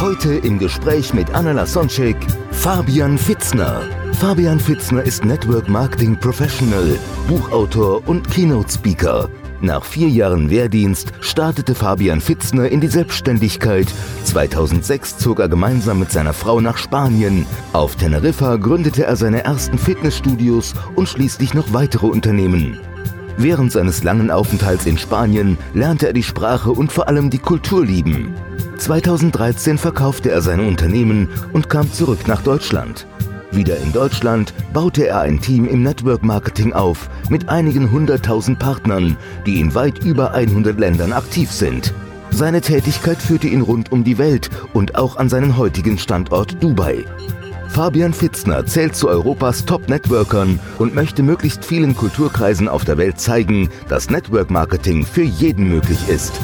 Heute im Gespräch mit Anna Lasonczek, Fabian Fitzner. Fabian Fitzner ist Network Marketing Professional, Buchautor und Keynote Speaker. Nach vier Jahren Wehrdienst startete Fabian Fitzner in die Selbstständigkeit. 2006 zog er gemeinsam mit seiner Frau nach Spanien. Auf Teneriffa gründete er seine ersten Fitnessstudios und schließlich noch weitere Unternehmen. Während seines langen Aufenthalts in Spanien lernte er die Sprache und vor allem die Kultur lieben. 2013 verkaufte er sein Unternehmen und kam zurück nach Deutschland. Wieder in Deutschland baute er ein Team im Network Marketing auf mit einigen hunderttausend Partnern, die in weit über 100 Ländern aktiv sind. Seine Tätigkeit führte ihn rund um die Welt und auch an seinen heutigen Standort Dubai. Fabian Fitzner zählt zu Europas Top-Networkern und möchte möglichst vielen Kulturkreisen auf der Welt zeigen, dass Network Marketing für jeden möglich ist.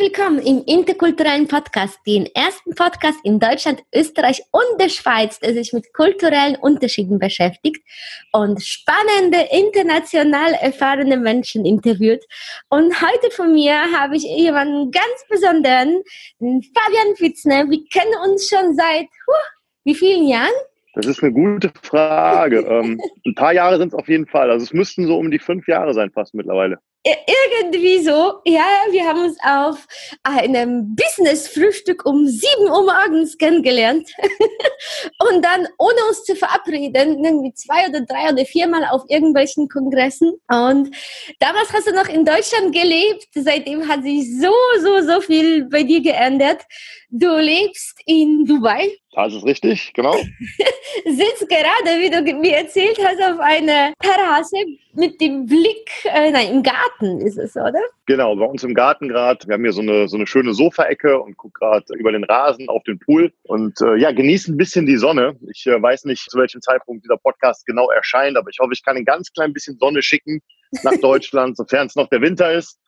Willkommen im interkulturellen Podcast, den ersten Podcast in Deutschland, Österreich und der Schweiz, der sich mit kulturellen Unterschieden beschäftigt und spannende, international erfahrene Menschen interviewt. Und heute von mir habe ich jemanden ganz besonderen, Fabian Fitzner. Wir kennen uns schon seit huh, wie vielen Jahren? Das ist eine gute Frage. ähm, ein paar Jahre sind es auf jeden Fall. Also es müssten so um die fünf Jahre sein fast mittlerweile. Irgendwie so. Ja, wir haben uns auf einem Business-Frühstück um 7 Uhr morgens kennengelernt. und dann, ohne uns zu verabreden, irgendwie zwei oder drei oder viermal auf irgendwelchen Kongressen. Und damals hast du noch in Deutschland gelebt. Seitdem hat sich so, so, so viel bei dir geändert. Du lebst in Dubai. Das ist richtig, genau. Sitzt gerade, wie du mir erzählt hast, auf einer Terrasse mit dem Blick, äh, nein, im Garten ist es, oder? Genau, bei uns im Garten gerade. Wir haben hier so eine, so eine schöne Sofaecke und gucken gerade über den Rasen auf den Pool und äh, ja, genießen ein bisschen die Sonne. Ich äh, weiß nicht, zu welchem Zeitpunkt dieser Podcast genau erscheint, aber ich hoffe, ich kann ein ganz klein bisschen Sonne schicken nach Deutschland, sofern es noch der Winter ist.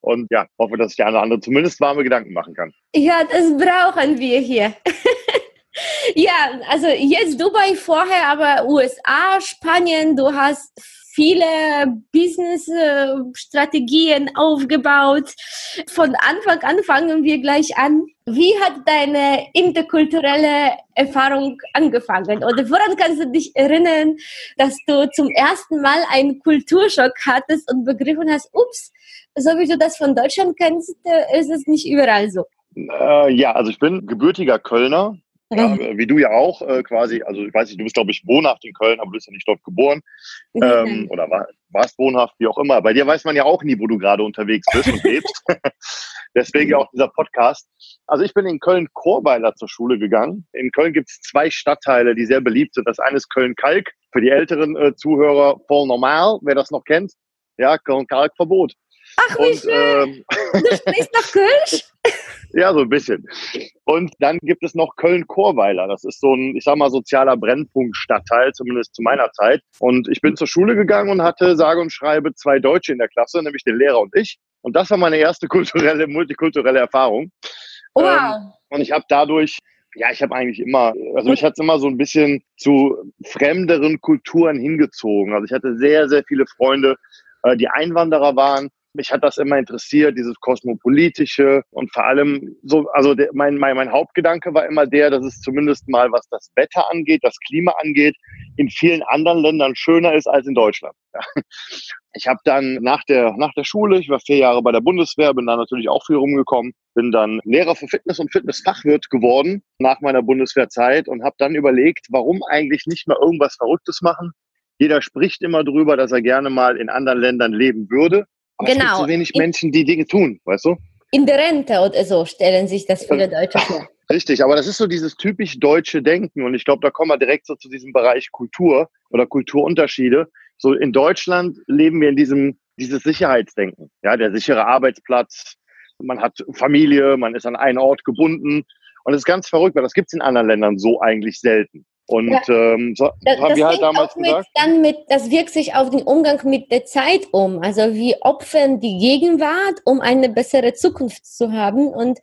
Und ja, hoffe, dass ich der eine oder andere zumindest warme Gedanken machen kann. Ja, das brauchen wir hier. ja, also jetzt Dubai vorher, aber USA, Spanien, du hast viele Business-Strategien aufgebaut. Von Anfang an fangen wir gleich an. Wie hat deine interkulturelle Erfahrung angefangen? Oder woran kannst du dich erinnern, dass du zum ersten Mal einen Kulturschock hattest und begriffen hast, ups, so wie du das von Deutschland kennst, ist es nicht überall so? Äh, ja, also ich bin gebürtiger Kölner, ja, wie du ja auch äh, quasi, also ich weiß nicht, du bist glaube ich wohnhaft in Köln, aber du bist ja nicht dort geboren ähm, oder war, warst wohnhaft, wie auch immer. Bei dir weiß man ja auch nie, wo du gerade unterwegs bist und lebst. Deswegen auch dieser Podcast. Also ich bin in Köln-Chorweiler zur Schule gegangen. In Köln gibt es zwei Stadtteile, die sehr beliebt sind. Das eine ist Köln-Kalk, für die älteren äh, Zuhörer voll normal, wer das noch kennt. Ja, Köln-Kalk Verbot. Ach, wie und, schön. Ähm, du sprichst nach Kölsch? Ja, so ein bisschen. Und dann gibt es noch Köln-Chorweiler. Das ist so ein, ich sag mal, sozialer Brennpunkt-Stadtteil, zumindest zu meiner Zeit. Und ich bin zur Schule gegangen und hatte sage und schreibe zwei Deutsche in der Klasse, nämlich den Lehrer und ich. Und das war meine erste kulturelle, multikulturelle Erfahrung. Wow. Ähm, und ich habe dadurch ja, ich habe eigentlich immer, also mich hat es immer so ein bisschen zu fremderen Kulturen hingezogen. Also ich hatte sehr, sehr viele Freunde, äh, die Einwanderer waren mich hat das immer interessiert, dieses kosmopolitische und vor allem so, also der, mein, mein, mein Hauptgedanke war immer der, dass es zumindest mal, was das Wetter angeht, das Klima angeht, in vielen anderen Ländern schöner ist als in Deutschland. Ich habe dann nach der, nach der Schule, ich war vier Jahre bei der Bundeswehr, bin da natürlich auch viel rumgekommen, bin dann Lehrer für Fitness und Fitnessfachwirt geworden nach meiner Bundeswehrzeit und habe dann überlegt, warum eigentlich nicht mal irgendwas Verrücktes machen. Jeder spricht immer drüber, dass er gerne mal in anderen Ländern leben würde. Aber genau. es gibt so wenig Menschen, die Dinge tun, weißt du? In der Rente oder so stellen sich das viele Deutsche vor. Richtig, aber das ist so dieses typisch deutsche Denken und ich glaube, da kommen wir direkt so zu diesem Bereich Kultur oder Kulturunterschiede. So in Deutschland leben wir in diesem dieses Sicherheitsdenken, ja, der sichere Arbeitsplatz, man hat Familie, man ist an einen Ort gebunden. Und es ist ganz verrückt, weil das gibt es in anderen Ländern so eigentlich selten. Und ja. ähm, so das, haben das wir halt damals mit, gesagt. Dann mit, das wirkt sich auf den Umgang mit der Zeit um. Also wir opfern die Gegenwart, um eine bessere Zukunft zu haben. Und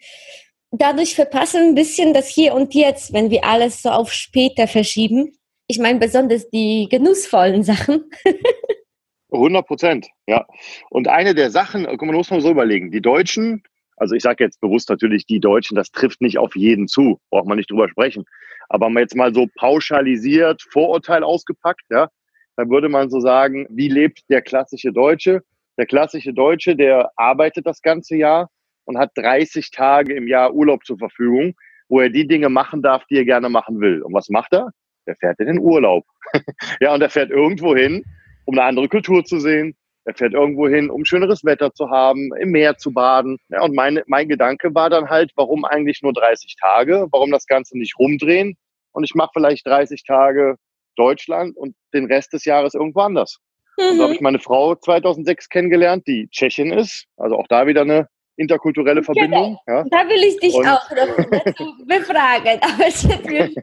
dadurch verpassen ein bisschen das Hier und Jetzt, wenn wir alles so auf später verschieben. Ich meine besonders die genussvollen Sachen. 100 Prozent, ja. Und eine der Sachen, man muss mal so überlegen, die Deutschen, also ich sage jetzt bewusst natürlich die Deutschen, das trifft nicht auf jeden zu, braucht man nicht drüber sprechen. Aber jetzt mal so pauschalisiert, Vorurteil ausgepackt, ja, dann würde man so sagen, wie lebt der klassische Deutsche? Der klassische Deutsche, der arbeitet das ganze Jahr und hat 30 Tage im Jahr Urlaub zur Verfügung, wo er die Dinge machen darf, die er gerne machen will. Und was macht er? Der fährt in den Urlaub. ja, und er fährt irgendwo hin, um eine andere Kultur zu sehen. Er fährt irgendwo hin, um schöneres Wetter zu haben, im Meer zu baden. Ja, und mein, mein Gedanke war dann halt, warum eigentlich nur 30 Tage? Warum das Ganze nicht rumdrehen? Und ich mache vielleicht 30 Tage Deutschland und den Rest des Jahres irgendwo anders. Mhm. Und so habe ich meine Frau 2006 kennengelernt, die Tschechin ist. Also auch da wieder eine interkulturelle Verbindung. Ja. Da will ich dich und auch noch dazu befragen.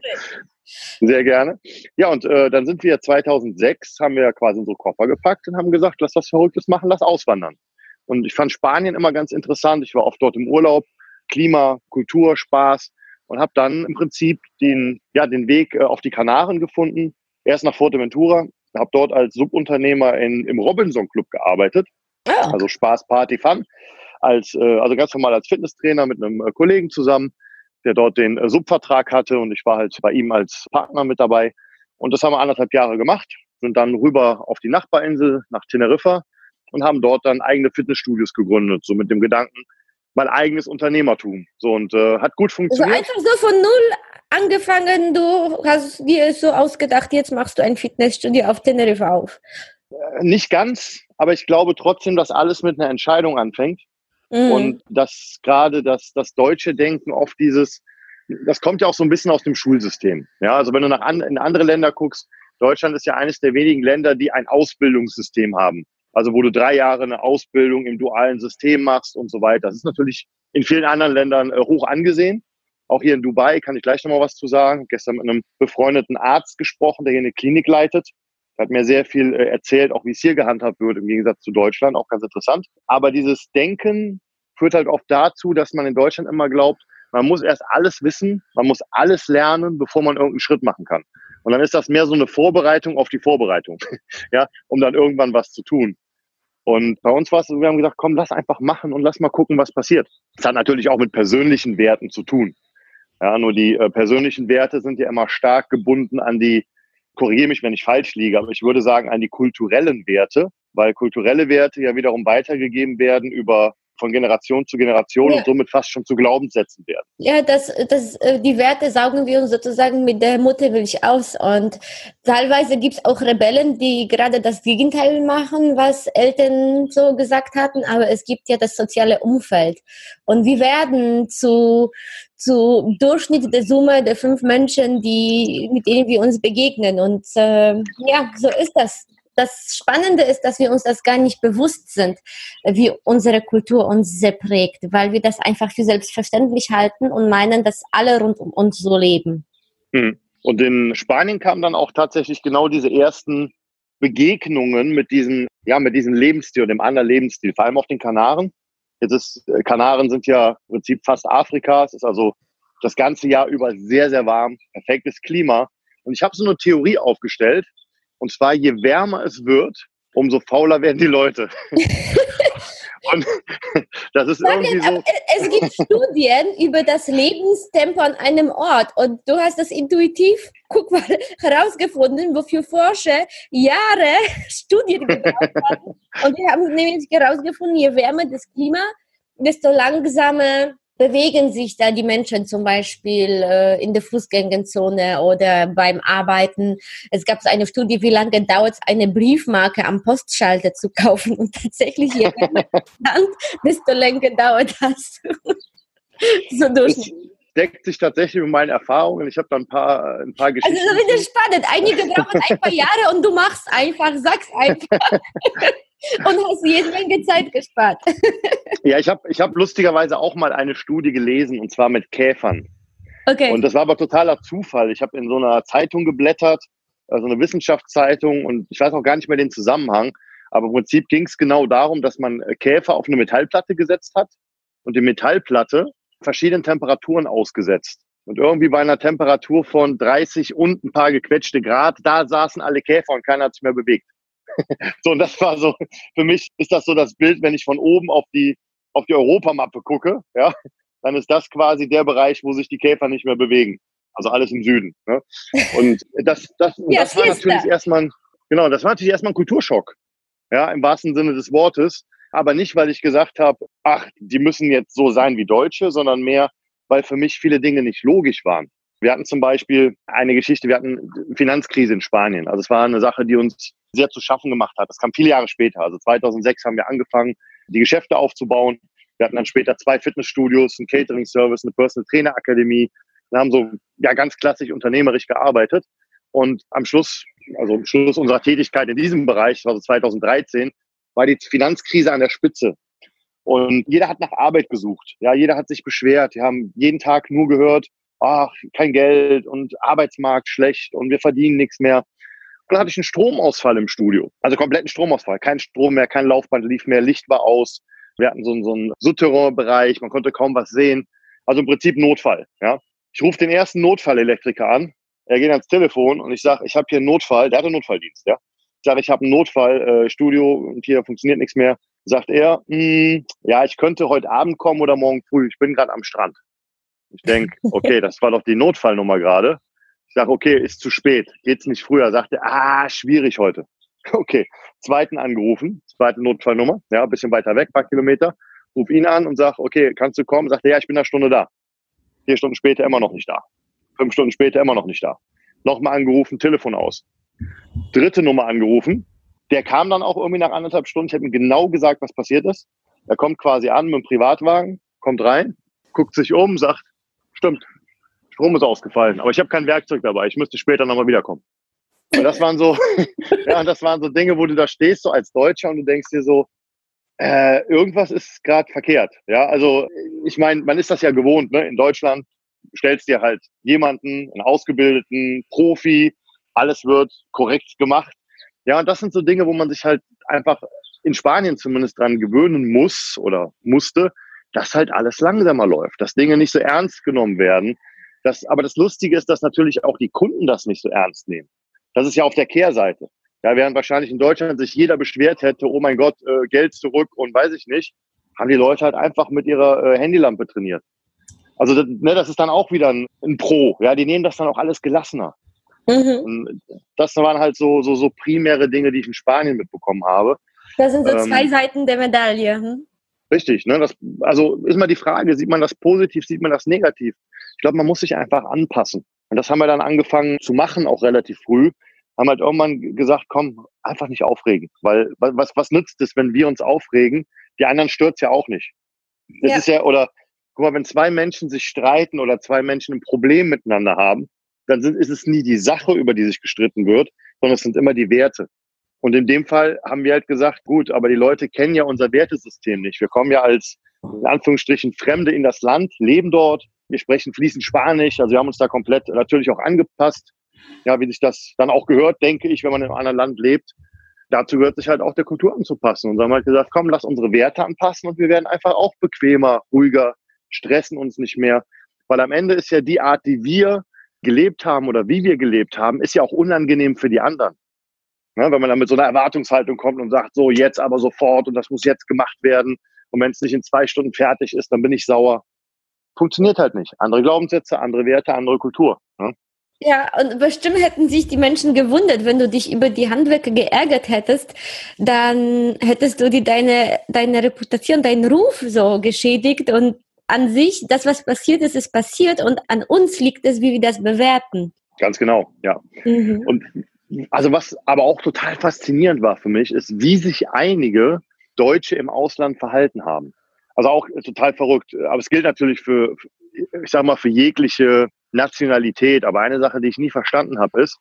Sehr gerne. Ja, und äh, dann sind wir 2006, haben wir quasi unsere Koffer gepackt und haben gesagt, lass was Verrücktes machen, lass auswandern. Und ich fand Spanien immer ganz interessant. Ich war oft dort im Urlaub. Klima, Kultur, Spaß und habe dann im Prinzip den, ja, den Weg äh, auf die Kanaren gefunden. Erst nach Fuerteventura, habe dort als Subunternehmer in, im Robinson Club gearbeitet. Ja. Also Spaß, Party, Fun. Als, äh, also ganz normal als Fitnesstrainer mit einem äh, Kollegen zusammen der dort den äh, Subvertrag hatte und ich war halt bei ihm als Partner mit dabei. Und das haben wir anderthalb Jahre gemacht, sind dann rüber auf die Nachbarinsel nach Teneriffa und haben dort dann eigene Fitnessstudios gegründet, so mit dem Gedanken, mein eigenes Unternehmertum. So und äh, hat gut also funktioniert. Also einfach so von null angefangen, du hast dir so ausgedacht, jetzt machst du ein Fitnessstudio auf Teneriffa auf. Äh, nicht ganz, aber ich glaube trotzdem, dass alles mit einer Entscheidung anfängt. Mhm. Und dass gerade das, das deutsche Denken oft dieses, das kommt ja auch so ein bisschen aus dem Schulsystem. Ja, also wenn du nach an, in andere Länder guckst, Deutschland ist ja eines der wenigen Länder, die ein Ausbildungssystem haben. Also wo du drei Jahre eine Ausbildung im dualen System machst und so weiter. Das ist natürlich in vielen anderen Ländern äh, hoch angesehen. Auch hier in Dubai kann ich gleich nochmal was zu sagen. Gestern mit einem befreundeten Arzt gesprochen, der hier eine Klinik leitet. Er hat mir sehr viel äh, erzählt, auch wie es hier gehandhabt wird, im Gegensatz zu Deutschland, auch ganz interessant. Aber dieses Denken führt halt oft dazu, dass man in Deutschland immer glaubt, man muss erst alles wissen, man muss alles lernen, bevor man irgendeinen Schritt machen kann. Und dann ist das mehr so eine Vorbereitung auf die Vorbereitung, ja, um dann irgendwann was zu tun. Und bei uns war es wir haben gesagt, komm, lass einfach machen und lass mal gucken, was passiert. Das hat natürlich auch mit persönlichen Werten zu tun. Ja, nur die äh, persönlichen Werte sind ja immer stark gebunden an die korrigiere mich, wenn ich falsch liege, aber ich würde sagen an die kulturellen Werte, weil kulturelle Werte ja wiederum weitergegeben werden über von Generation zu Generation ja. und somit fast schon zu Glaubenssätzen werden. Ja, das, das, äh, die Werte saugen wir uns sozusagen mit der Muttermilch aus. Und teilweise gibt es auch Rebellen, die gerade das Gegenteil machen, was Eltern so gesagt hatten. Aber es gibt ja das soziale Umfeld. Und wir werden zu, zu Durchschnitt der Summe der fünf Menschen, die, mit denen wir uns begegnen. Und äh, ja, so ist das. Das Spannende ist, dass wir uns das gar nicht bewusst sind, wie unsere Kultur uns sehr prägt, weil wir das einfach für selbstverständlich halten und meinen, dass alle rund um uns so leben. Hm. Und in Spanien kamen dann auch tatsächlich genau diese ersten Begegnungen mit diesem, ja, mit diesem Lebensstil dem anderen Lebensstil, vor allem auf den Kanaren. Jetzt ist, äh, Kanaren sind ja im Prinzip fast Afrika. Es ist also das ganze Jahr über sehr, sehr warm, perfektes Klima. Und ich habe so eine Theorie aufgestellt. Und zwar, je wärmer es wird, umso fauler werden die Leute. Und das ist Sag irgendwie so. Es gibt Studien über das Lebenstempo an einem Ort und du hast das intuitiv, guck mal, herausgefunden, wofür Forscher Jahre Studien gebraucht haben. Und die haben nämlich herausgefunden, je wärmer das Klima, desto langsamer bewegen sich da die Menschen zum Beispiel äh, in der Fußgängerzone oder beim Arbeiten. Es gab eine Studie, wie lange dauert es, eine Briefmarke am Postschalter zu kaufen und tatsächlich je Land, desto länger dauert das. so durch deckt sich tatsächlich mit meinen Erfahrungen. Ich habe da ein paar, ein paar Geschichten. Also das ist spannend. Einige brauchen ein paar Jahre und du machst einfach, sagst einfach. Und hast jede Menge Zeit gespart. ja, ich habe ich hab lustigerweise auch mal eine Studie gelesen und zwar mit Käfern. Okay. Und das war aber totaler Zufall. Ich habe in so einer Zeitung geblättert, also eine Wissenschaftszeitung und ich weiß auch gar nicht mehr den Zusammenhang. Aber im Prinzip ging es genau darum, dass man Käfer auf eine Metallplatte gesetzt hat und die Metallplatte verschiedenen Temperaturen ausgesetzt. Und irgendwie bei einer Temperatur von 30 und ein paar gequetschte Grad, da saßen alle Käfer und keiner hat sich mehr bewegt. so, und das war so, für mich ist das so das Bild, wenn ich von oben auf die, auf die Europamappe gucke, ja, dann ist das quasi der Bereich, wo sich die Käfer nicht mehr bewegen. Also alles im Süden. Ne? Und das, das, ja, das war natürlich erstmal, genau, das war natürlich erstmal ein Kulturschock. Ja, im wahrsten Sinne des Wortes. Aber nicht, weil ich gesagt habe, ach, die müssen jetzt so sein wie Deutsche, sondern mehr, weil für mich viele Dinge nicht logisch waren. Wir hatten zum Beispiel eine Geschichte, wir hatten Finanzkrise in Spanien. Also es war eine Sache, die uns sehr zu schaffen gemacht hat. Das kam viele Jahre später. Also 2006 haben wir angefangen, die Geschäfte aufzubauen. Wir hatten dann später zwei Fitnessstudios, ein Catering-Service, eine Personal Trainer Akademie. Wir haben so ja ganz klassisch unternehmerisch gearbeitet. Und am Schluss, also am Schluss unserer Tätigkeit in diesem Bereich, also 2013, war die Finanzkrise an der Spitze. Und jeder hat nach Arbeit gesucht. Ja, jeder hat sich beschwert. Wir haben jeden Tag nur gehört, ach, kein Geld und Arbeitsmarkt schlecht und wir verdienen nichts mehr. Und dann hatte ich einen Stromausfall im Studio. Also kompletten Stromausfall. Kein Strom mehr, kein Laufband lief mehr, Licht war aus. Wir hatten so, einen, so einen Souterrain-Bereich, man konnte kaum was sehen. Also im Prinzip Notfall. Ja. Ich rufe den ersten Notfallelektriker an. Er geht ans Telefon und ich sage, ich habe hier einen Notfall. Der hat einen Notfalldienst. Ja. Ich sage, ich habe einen Notfall, äh, Studio und hier funktioniert nichts mehr. Sagt er, hm, ja, ich könnte heute Abend kommen oder morgen früh. Ich bin gerade am Strand. Ich denke, okay, das war doch die Notfallnummer gerade. Ich sage, okay, ist zu spät, geht's nicht früher. Sagte, ah, schwierig heute. Okay, zweiten angerufen, zweite Notfallnummer, ja, ein bisschen weiter weg, paar Kilometer. Ruf ihn an und sag, okay, kannst du kommen? Sagt er, ja, ich bin eine Stunde da. Vier Stunden später immer noch nicht da. Fünf Stunden später immer noch nicht da. Nochmal angerufen, Telefon aus. Dritte Nummer angerufen. Der kam dann auch irgendwie nach anderthalb Stunden. Ich habe ihm genau gesagt, was passiert ist. Er kommt quasi an mit dem Privatwagen, kommt rein, guckt sich um, sagt, stimmt, Strom ist ausgefallen, aber ich habe kein Werkzeug dabei, ich müsste später nochmal wiederkommen. Und das waren so, ja, das waren so Dinge, wo du da stehst, so als Deutscher und du denkst dir so, äh, irgendwas ist gerade verkehrt. Ja, also ich meine, man ist das ja gewohnt, ne? In Deutschland stellst dir halt jemanden, einen ausgebildeten Profi, alles wird korrekt gemacht. Ja, und das sind so Dinge, wo man sich halt einfach in Spanien zumindest dran gewöhnen muss oder musste, dass halt alles langsamer läuft, dass Dinge nicht so ernst genommen werden. Das, aber das Lustige ist, dass natürlich auch die Kunden das nicht so ernst nehmen. Das ist ja auf der Kehrseite. Ja, während wahrscheinlich in Deutschland sich jeder beschwert hätte, oh mein Gott, äh, Geld zurück und weiß ich nicht, haben die Leute halt einfach mit ihrer äh, Handylampe trainiert. Also das, ne, das ist dann auch wieder ein, ein, Pro. Ja, die nehmen das dann auch alles gelassener. Mhm. das waren halt so, so, so primäre Dinge, die ich in Spanien mitbekommen habe. Das sind so ähm, zwei Seiten der Medaille. Hm? Richtig, ne? Das, also ist mal die Frage, sieht man das positiv, sieht man das negativ? Ich glaube, man muss sich einfach anpassen. Und das haben wir dann angefangen zu machen, auch relativ früh. Haben halt irgendwann gesagt, komm, einfach nicht aufregen. Weil was, was nützt es, wenn wir uns aufregen? Die anderen stört's ja auch nicht. Das ja. ist ja, oder guck mal, wenn zwei Menschen sich streiten oder zwei Menschen ein Problem miteinander haben, dann sind, ist es nie die Sache, über die sich gestritten wird, sondern es sind immer die Werte. Und in dem Fall haben wir halt gesagt, gut, aber die Leute kennen ja unser Wertesystem nicht. Wir kommen ja als, in Anführungsstrichen, Fremde in das Land, leben dort. Wir sprechen fließend Spanisch. Also wir haben uns da komplett natürlich auch angepasst. Ja, wie sich das dann auch gehört, denke ich, wenn man in einem anderen Land lebt. Dazu gehört sich halt auch der Kultur anzupassen. Und dann haben wir halt gesagt, komm, lass unsere Werte anpassen und wir werden einfach auch bequemer, ruhiger, stressen uns nicht mehr. Weil am Ende ist ja die Art, die wir gelebt haben oder wie wir gelebt haben, ist ja auch unangenehm für die anderen. Ne, wenn man dann mit so einer Erwartungshaltung kommt und sagt, so jetzt aber sofort und das muss jetzt gemacht werden. Und wenn es nicht in zwei Stunden fertig ist, dann bin ich sauer. Funktioniert halt nicht. Andere Glaubenssätze, andere Werte, andere Kultur. Ne? Ja, und bestimmt hätten sich die Menschen gewundert, wenn du dich über die Handwerker geärgert hättest, dann hättest du die deine, deine Reputation, deinen Ruf so geschädigt und an sich, das, was passiert ist, ist passiert und an uns liegt es, wie wir das bewerten. Ganz genau, ja. Mhm. Und also was aber auch total faszinierend war für mich, ist, wie sich einige Deutsche im Ausland verhalten haben. Also auch total verrückt. Aber es gilt natürlich für, ich sag mal, für jegliche Nationalität. Aber eine Sache, die ich nie verstanden habe, ist,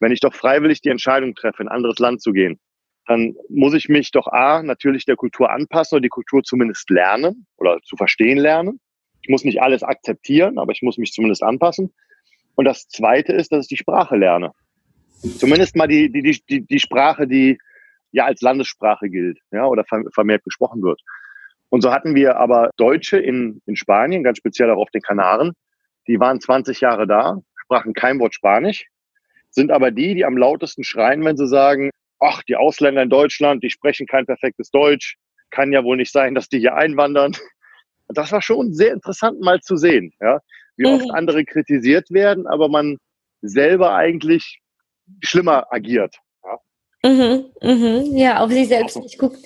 wenn ich doch freiwillig die Entscheidung treffe, in ein anderes Land zu gehen, dann muss ich mich doch A, natürlich der Kultur anpassen oder die Kultur zumindest lernen oder zu verstehen lernen. Ich muss nicht alles akzeptieren, aber ich muss mich zumindest anpassen. Und das Zweite ist, dass ich die Sprache lerne. Zumindest mal die, die, die, die Sprache, die ja als Landessprache gilt ja, oder vermehrt gesprochen wird. Und so hatten wir aber Deutsche in, in Spanien, ganz speziell auch auf den Kanaren, die waren 20 Jahre da, sprachen kein Wort Spanisch, sind aber die, die am lautesten schreien, wenn sie sagen, ach, die Ausländer in Deutschland, die sprechen kein perfektes Deutsch, kann ja wohl nicht sein, dass die hier einwandern. Das war schon sehr interessant mal zu sehen, ja, wie oft mhm. andere kritisiert werden, aber man selber eigentlich schlimmer agiert. Ja, mhm, mhm, ja auf sich selbst nicht guckt.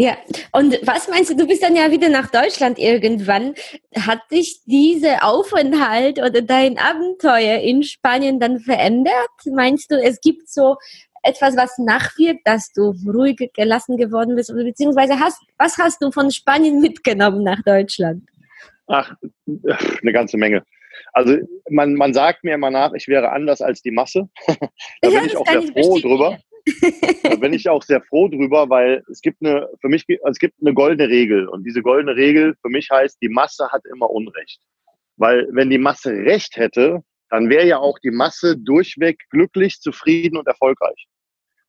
Ja, und was meinst du, du bist dann ja wieder nach Deutschland irgendwann. Hat sich dieser Aufenthalt oder dein Abenteuer in Spanien dann verändert? Meinst du, es gibt so etwas, was nachwirkt, dass du ruhig gelassen geworden bist? Beziehungsweise hast, was hast du von Spanien mitgenommen nach Deutschland? Ach, eine ganze Menge. Also man, man sagt mir immer nach, ich wäre anders als die Masse. da bin ich auch sehr froh drüber da bin ich auch sehr froh drüber, weil es gibt eine, für mich, es gibt eine goldene Regel. Und diese goldene Regel für mich heißt, die Masse hat immer Unrecht. Weil wenn die Masse Recht hätte, dann wäre ja auch die Masse durchweg glücklich, zufrieden und erfolgreich.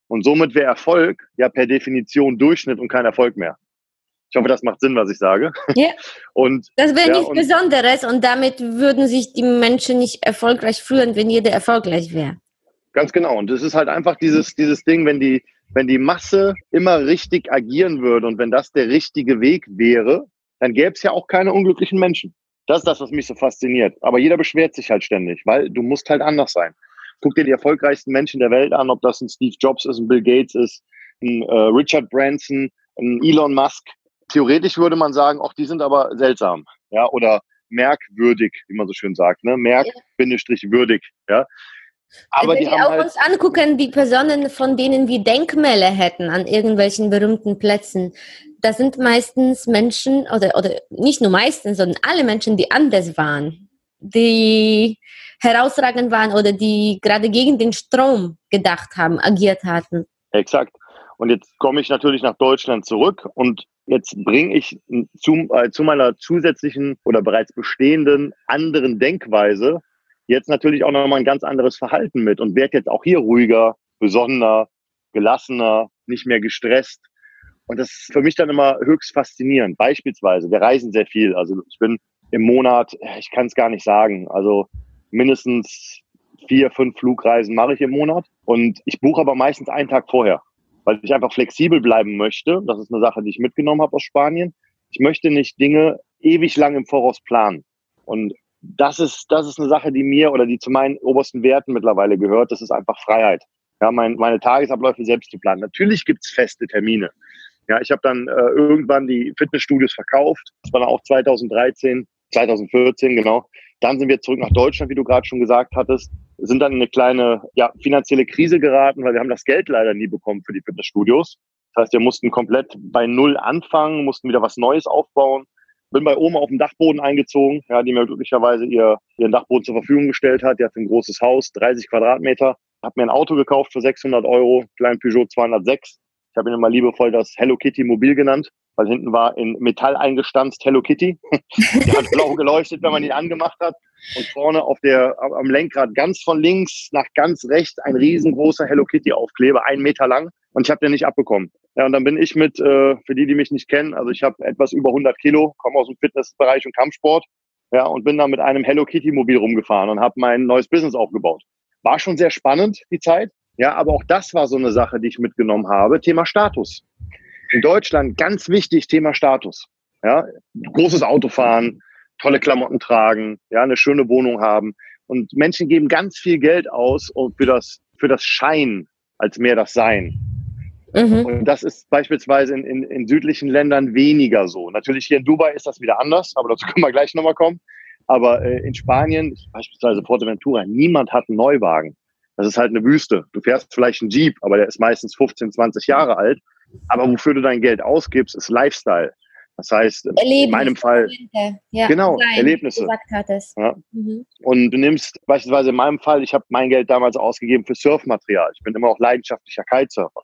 Und somit wäre Erfolg ja per Definition Durchschnitt und kein Erfolg mehr. Ich hoffe, das macht Sinn, was ich sage. Ja. Und, das wäre ja, nichts Besonderes und damit würden sich die Menschen nicht erfolgreich fühlen, wenn jeder erfolgreich wäre. Ganz genau. Und es ist halt einfach dieses, dieses Ding, wenn die, wenn die Masse immer richtig agieren würde und wenn das der richtige Weg wäre, dann gäbe es ja auch keine unglücklichen Menschen. Das ist das, was mich so fasziniert. Aber jeder beschwert sich halt ständig, weil du musst halt anders sein. Guck dir die erfolgreichsten Menschen der Welt an, ob das ein Steve Jobs ist, ein Bill Gates ist, ein äh, Richard Branson, ein Elon Musk. Theoretisch würde man sagen, auch die sind aber seltsam, ja, oder merkwürdig, wie man so schön sagt, ne? Merk-würdig, ja. Aber Wenn die wir auch halt uns angucken, die Personen, von denen wir Denkmäler hätten an irgendwelchen berühmten Plätzen, das sind meistens Menschen, oder, oder nicht nur meistens, sondern alle Menschen, die anders waren, die herausragend waren oder die gerade gegen den Strom gedacht haben, agiert hatten. Exakt. Und jetzt komme ich natürlich nach Deutschland zurück und jetzt bringe ich zu, äh, zu meiner zusätzlichen oder bereits bestehenden anderen Denkweise jetzt natürlich auch nochmal ein ganz anderes Verhalten mit und werde jetzt auch hier ruhiger, besonnener, gelassener, nicht mehr gestresst. Und das ist für mich dann immer höchst faszinierend. Beispielsweise, wir reisen sehr viel. Also ich bin im Monat, ich kann es gar nicht sagen, also mindestens vier, fünf Flugreisen mache ich im Monat. Und ich buche aber meistens einen Tag vorher, weil ich einfach flexibel bleiben möchte. Das ist eine Sache, die ich mitgenommen habe aus Spanien. Ich möchte nicht Dinge ewig lang im Voraus planen. Und das ist, das ist eine Sache, die mir oder die zu meinen obersten Werten mittlerweile gehört. Das ist einfach Freiheit. Ja, mein, meine Tagesabläufe selbst zu planen. Natürlich gibt's feste Termine. Ja, ich habe dann äh, irgendwann die Fitnessstudios verkauft. Das war dann auch 2013, 2014, genau. Dann sind wir zurück nach Deutschland, wie du gerade schon gesagt hattest. Sind dann in eine kleine ja, finanzielle Krise geraten, weil wir haben das Geld leider nie bekommen für die Fitnessstudios. Das heißt, wir mussten komplett bei Null anfangen, mussten wieder was Neues aufbauen bin bei Oma auf dem Dachboden eingezogen, ja, die mir glücklicherweise ihr, ihren Dachboden zur Verfügung gestellt hat. Die hat ein großes Haus, 30 Quadratmeter. Hab mir ein Auto gekauft für 600 Euro, kleinen Peugeot 206. Ich habe ihn immer liebevoll das Hello Kitty Mobil genannt, weil hinten war in Metall eingestanzt Hello Kitty. Die hat blau geleuchtet, wenn man ihn angemacht hat. Und vorne auf der, am Lenkrad ganz von links nach ganz rechts ein riesengroßer Hello Kitty Aufkleber, einen Meter lang. Und ich habe den nicht abbekommen. Ja, und dann bin ich mit, äh, für die, die mich nicht kennen, also ich habe etwas über 100 Kilo, komme aus dem Fitnessbereich und Kampfsport, ja, und bin dann mit einem Hello Kitty Mobil rumgefahren und habe mein neues Business aufgebaut. War schon sehr spannend, die Zeit. Ja, aber auch das war so eine Sache, die ich mitgenommen habe. Thema Status. In Deutschland ganz wichtig, Thema Status. Ja, großes Auto fahren, tolle Klamotten tragen, ja, eine schöne Wohnung haben. Und Menschen geben ganz viel Geld aus für das, für das Schein als mehr das Sein. Mhm. Und das ist beispielsweise in, in, in südlichen Ländern weniger so. Natürlich hier in Dubai ist das wieder anders, aber dazu können wir gleich nochmal kommen. Aber äh, in Spanien, beispielsweise Fuerteventura, niemand hat einen Neuwagen. Das ist halt eine Wüste. Du fährst vielleicht einen Jeep, aber der ist meistens 15, 20 Jahre alt. Aber wofür du dein Geld ausgibst, ist Lifestyle. Das heißt, Erlebnis, in meinem Fall, ja, genau, sein, Erlebnisse. Ja. Mhm. Und du nimmst beispielsweise in meinem Fall, ich habe mein Geld damals ausgegeben für Surfmaterial. Ich bin immer auch leidenschaftlicher Kitesurfer.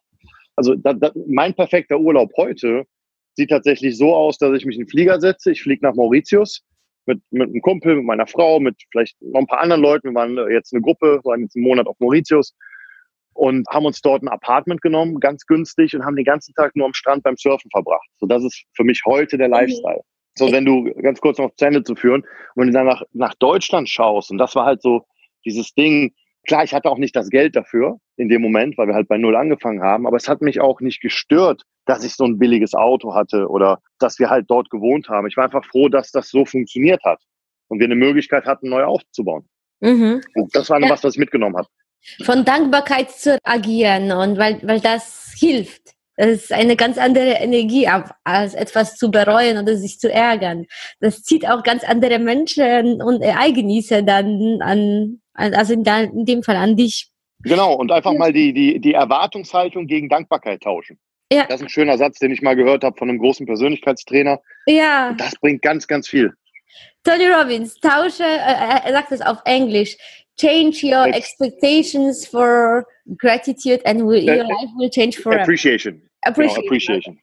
Also da, da, mein perfekter Urlaub heute sieht tatsächlich so aus, dass ich mich in den Flieger setze, ich fliege nach Mauritius mit, mit einem Kumpel, mit meiner Frau, mit vielleicht noch ein paar anderen Leuten. Wir waren jetzt eine Gruppe, waren jetzt einen Monat auf Mauritius und haben uns dort ein Apartment genommen, ganz günstig und haben den ganzen Tag nur am Strand beim Surfen verbracht. So, das ist für mich heute der mhm. Lifestyle. So, wenn du ganz kurz noch zu Ende zu führen, wenn du dann nach, nach Deutschland schaust, und das war halt so dieses Ding, klar, ich hatte auch nicht das Geld dafür in dem Moment, weil wir halt bei Null angefangen haben, aber es hat mich auch nicht gestört, dass ich so ein billiges Auto hatte oder dass wir halt dort gewohnt haben. Ich war einfach froh, dass das so funktioniert hat und wir eine Möglichkeit hatten, neu aufzubauen. Mhm. Das war ja. was, was ich mitgenommen habe. Von Dankbarkeit zu agieren und weil, weil das hilft. Das ist eine ganz andere Energie, als etwas zu bereuen oder sich zu ärgern. Das zieht auch ganz andere Menschen und Ereignisse dann an, also in, dem Fall an dich. Genau, und einfach mal die, die, die Erwartungshaltung gegen Dankbarkeit tauschen. Ja. Das ist ein schöner Satz, den ich mal gehört habe von einem großen Persönlichkeitstrainer. Ja. Das bringt ganz, ganz viel. Tony Robbins, tausche, äh, er sagt es auf Englisch, change your expectations for gratitude and will, your uh, life will change forever. Appreciation. Appreciation. Genau, appreciation.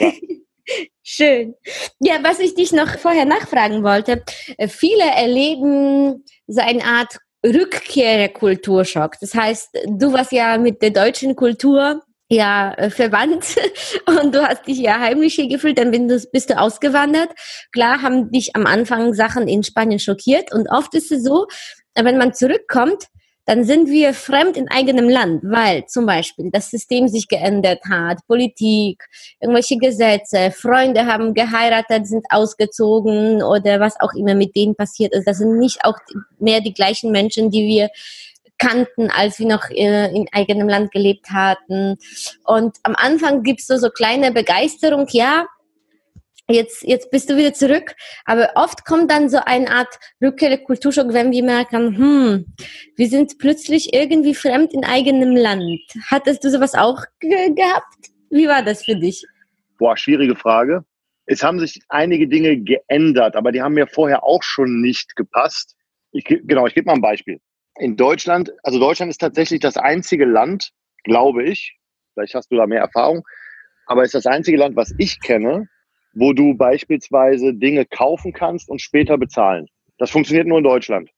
Ja. Schön. Ja, was ich dich noch vorher nachfragen wollte, viele erleben so eine Art Rückkehrkulturschock. Das heißt, du warst ja mit der deutschen Kultur ja äh, verwandt und du hast dich ja heimlich hier gefühlt, dann bist du ausgewandert. Klar haben dich am Anfang Sachen in Spanien schockiert und oft ist es so, wenn man zurückkommt, dann sind wir fremd in eigenem Land, weil zum Beispiel das System sich geändert hat, Politik, irgendwelche Gesetze, Freunde haben geheiratet, sind ausgezogen oder was auch immer mit denen passiert ist. Das sind nicht auch mehr die gleichen Menschen, die wir kannten, als wir noch äh, in eigenem Land gelebt hatten. Und am Anfang gibt's so, so kleine Begeisterung, ja, jetzt, jetzt bist du wieder zurück. Aber oft kommt dann so eine Art Rückkehr Kulturschock, wenn wir merken, hm, wir sind plötzlich irgendwie fremd in eigenem Land. Hattest du sowas auch ge gehabt? Wie war das für dich? Boah, schwierige Frage. Es haben sich einige Dinge geändert, aber die haben mir vorher auch schon nicht gepasst. Ich, genau, ich gebe mal ein Beispiel. In Deutschland, also Deutschland ist tatsächlich das einzige Land, glaube ich, vielleicht hast du da mehr Erfahrung, aber ist das einzige Land, was ich kenne, wo du beispielsweise Dinge kaufen kannst und später bezahlen. Das funktioniert nur in Deutschland.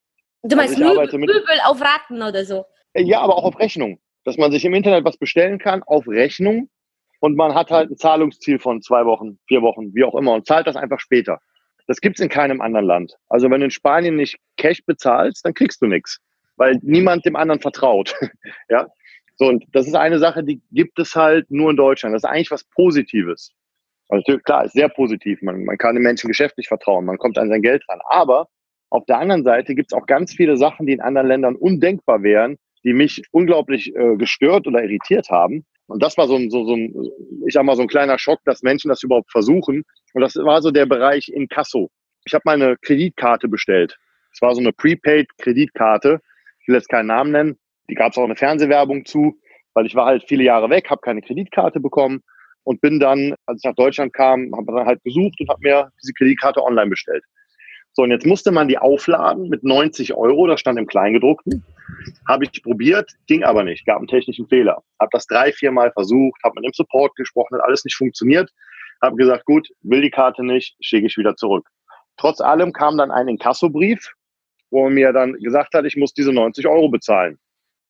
Du meinst also Möbel, auf Raten oder so? Äh, ja, aber auch auf Rechnung. Dass man sich im Internet was bestellen kann auf Rechnung und man hat halt ein Zahlungsziel von zwei Wochen, vier Wochen, wie auch immer und zahlt das einfach später. Das gibt's in keinem anderen Land. Also wenn du in Spanien nicht Cash bezahlst, dann kriegst du nichts, weil niemand dem anderen vertraut. ja, so und das ist eine Sache, die gibt es halt nur in Deutschland. Das ist eigentlich was Positives. Also klar, ist sehr positiv. Man, man kann den Menschen geschäftlich vertrauen, man kommt an sein Geld ran. Aber auf der anderen Seite gibt es auch ganz viele Sachen, die in anderen Ländern undenkbar wären, die mich unglaublich äh, gestört oder irritiert haben. Und das war so ein, so, so ein, ich sag mal, so ein kleiner Schock, dass Menschen das überhaupt versuchen. Und das war so der Bereich in Kasso. Ich habe mal eine Kreditkarte bestellt. Es war so eine Prepaid-Kreditkarte. Ich will jetzt keinen Namen nennen. Die gab es auch eine Fernsehwerbung zu, weil ich war halt viele Jahre weg, habe keine Kreditkarte bekommen und bin dann, als ich nach Deutschland kam, habe dann halt gesucht und habe mir diese Kreditkarte online bestellt. So, und jetzt musste man die aufladen mit 90 Euro, das stand im Kleingedruckten. Habe ich probiert, ging aber nicht, gab einen technischen Fehler. Habe das drei, vier Mal versucht, habe mit dem Support gesprochen, hat alles nicht funktioniert. Habe gesagt, gut, will die Karte nicht, schicke ich wieder zurück. Trotz allem kam dann ein Inkassobrief, wo man mir dann gesagt hat, ich muss diese 90 Euro bezahlen.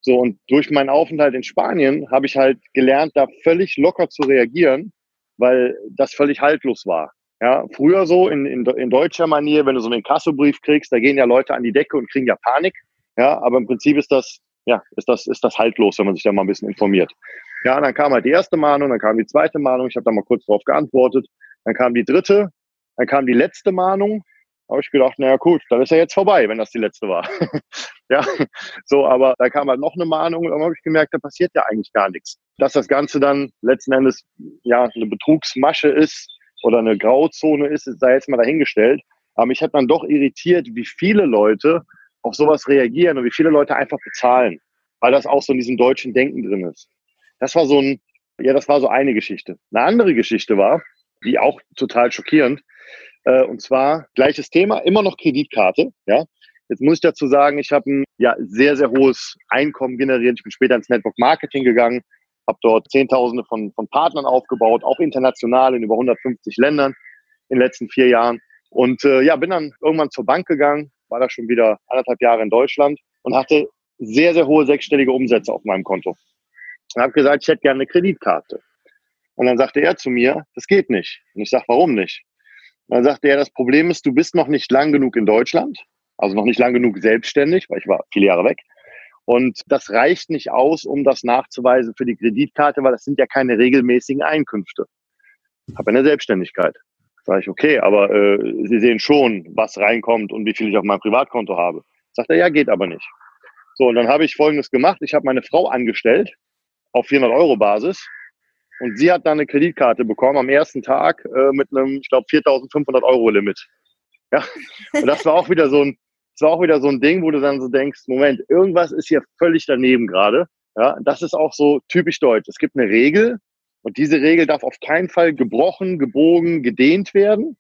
So, und durch meinen Aufenthalt in Spanien habe ich halt gelernt, da völlig locker zu reagieren, weil das völlig haltlos war. Ja, früher so in, in, in deutscher Manier, wenn du so einen Kassobrief kriegst, da gehen ja Leute an die Decke und kriegen ja Panik. Ja, aber im Prinzip ist das, ja, ist das, ist das haltlos, wenn man sich da mal ein bisschen informiert. Ja, dann kam halt die erste Mahnung, dann kam die zweite Mahnung, ich habe da mal kurz drauf geantwortet, dann kam die dritte, dann kam die letzte Mahnung, habe ich gedacht, naja gut, dann ist ja jetzt vorbei, wenn das die letzte war. ja, so, aber da kam halt noch eine Mahnung und dann habe ich gemerkt, da passiert ja eigentlich gar nichts. Dass das Ganze dann letzten Endes ja eine Betrugsmasche ist oder eine Grauzone ist, sei jetzt mal dahingestellt. Aber mich hat dann doch irritiert, wie viele Leute auf sowas reagieren und wie viele Leute einfach bezahlen, weil das auch so in diesem deutschen Denken drin ist. Das war so ein, ja, das war so eine Geschichte. Eine andere Geschichte war, die auch total schockierend, äh, und zwar gleiches Thema, immer noch Kreditkarte. Ja, Jetzt muss ich dazu sagen, ich habe ein ja, sehr, sehr hohes Einkommen generiert. Ich bin später ins Network Marketing gegangen, habe dort Zehntausende von, von Partnern aufgebaut, auch international in über 150 Ländern in den letzten vier Jahren. Und äh, ja, bin dann irgendwann zur Bank gegangen, war da schon wieder anderthalb Jahre in Deutschland und hatte sehr, sehr hohe sechsstellige Umsätze auf meinem Konto. Und habe gesagt, ich hätte gerne eine Kreditkarte. Und dann sagte er zu mir, das geht nicht. Und ich sage, warum nicht? Dann sagte er, das Problem ist, du bist noch nicht lang genug in Deutschland, also noch nicht lang genug selbstständig, weil ich war viele Jahre weg. Und das reicht nicht aus, um das nachzuweisen für die Kreditkarte, weil das sind ja keine regelmäßigen Einkünfte. Ich habe eine Selbstständigkeit. Sage ich, okay, aber äh, Sie sehen schon, was reinkommt und wie viel ich auf meinem Privatkonto habe. Sagt er, ja, geht aber nicht. So, und dann habe ich Folgendes gemacht. Ich habe meine Frau angestellt auf 400 Euro Basis und sie hat dann eine Kreditkarte bekommen am ersten Tag äh, mit einem, ich glaube, 4.500 Euro Limit. Ja, und das war auch wieder so ein, das war auch wieder so ein Ding, wo du dann so denkst, Moment, irgendwas ist hier völlig daneben gerade. Ja, das ist auch so typisch deutsch. Es gibt eine Regel und diese Regel darf auf keinen Fall gebrochen, gebogen, gedehnt werden.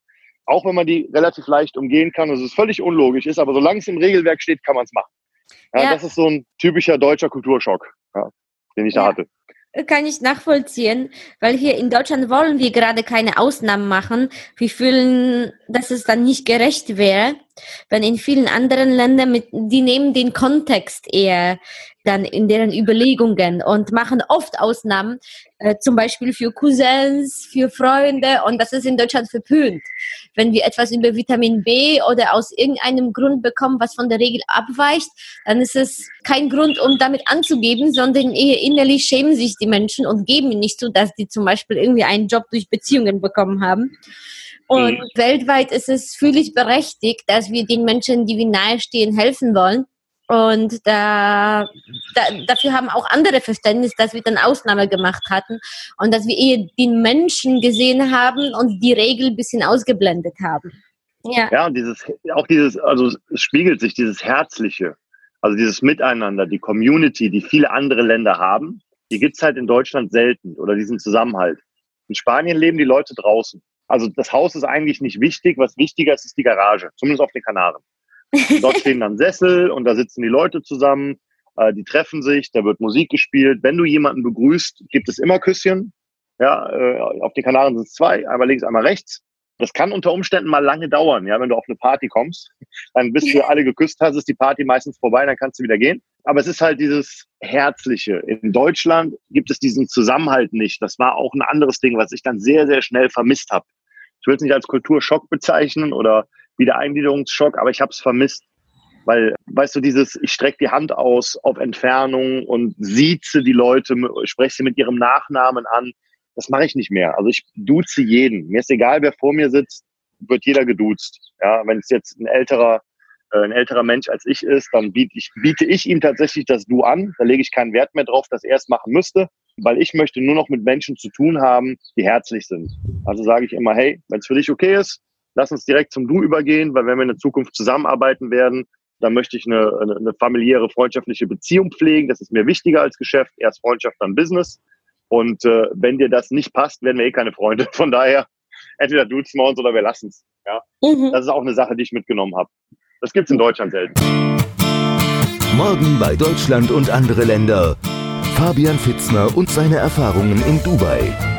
Auch wenn man die relativ leicht umgehen kann. Das ist völlig unlogisch ist, aber solange es im Regelwerk steht, kann man es machen. Ja, ja. Das ist so ein typischer deutscher Kulturschock, ja, den ich da hatte kann ich nachvollziehen, weil hier in Deutschland wollen wir gerade keine Ausnahmen machen. Wir fühlen, dass es dann nicht gerecht wäre, wenn in vielen anderen Ländern mit, die nehmen den Kontext eher dann in deren Überlegungen und machen oft Ausnahmen, äh, zum Beispiel für Cousins, für Freunde und das ist in Deutschland verpönt. Wenn wir etwas über Vitamin B oder aus irgendeinem Grund bekommen, was von der Regel abweicht, dann ist es kein Grund, um damit anzugeben, sondern eher innerlich schämen sich die Menschen und geben nicht zu, dass die zum Beispiel irgendwie einen Job durch Beziehungen bekommen haben. Und mhm. weltweit ist es völlig berechtigt, dass wir den Menschen, die wir nahestehen, helfen wollen. Und da, da, dafür haben auch andere Verständnis, dass wir dann Ausnahme gemacht hatten und dass wir eher den Menschen gesehen haben und die Regel ein bisschen ausgeblendet haben. Ja, ja und dieses, auch dieses, also es spiegelt sich dieses Herzliche, also dieses Miteinander, die Community, die viele andere Länder haben, die gibt's halt in Deutschland selten oder diesen Zusammenhalt. In Spanien leben die Leute draußen. Also das Haus ist eigentlich nicht wichtig. Was wichtiger ist, ist die Garage, zumindest auf den Kanaren. Dort stehen dann Sessel und da sitzen die Leute zusammen, äh, die treffen sich, da wird Musik gespielt. Wenn du jemanden begrüßt, gibt es immer Küsschen. Ja, äh, auf den Kanaren sind es zwei, einmal links, einmal rechts. Das kann unter Umständen mal lange dauern, ja, wenn du auf eine Party kommst, dann bist du alle geküsst hast, ist die Party meistens vorbei, dann kannst du wieder gehen. Aber es ist halt dieses Herzliche. In Deutschland gibt es diesen Zusammenhalt nicht. Das war auch ein anderes Ding, was ich dann sehr, sehr schnell vermisst habe ich will es nicht als Kulturschock bezeichnen oder Wiedereingliederungsschock, aber ich habe es vermisst. Weil, weißt du, dieses, ich strecke die Hand aus auf Entfernung und sieze die Leute, spreche sie mit ihrem Nachnamen an, das mache ich nicht mehr. Also ich duze jeden. Mir ist egal, wer vor mir sitzt, wird jeder geduzt. Ja, wenn es jetzt ein älterer, äh, ein älterer Mensch als ich ist, dann biete ich, biete ich ihm tatsächlich das Du an. Da lege ich keinen Wert mehr drauf, dass er es machen müsste weil ich möchte nur noch mit Menschen zu tun haben, die herzlich sind. Also sage ich immer, hey, wenn es für dich okay ist, lass uns direkt zum Du übergehen, weil wenn wir in der Zukunft zusammenarbeiten werden, dann möchte ich eine, eine, eine familiäre, freundschaftliche Beziehung pflegen. Das ist mir wichtiger als Geschäft. Erst Freundschaft, dann Business. Und äh, wenn dir das nicht passt, werden wir eh keine Freunde. Von daher, entweder duzen wir uns oder wir lassen es. Ja? Mhm. Das ist auch eine Sache, die ich mitgenommen habe. Das gibt's in Deutschland selten. Morgen bei Deutschland und andere Länder. Fabian Fitzner und seine Erfahrungen in Dubai.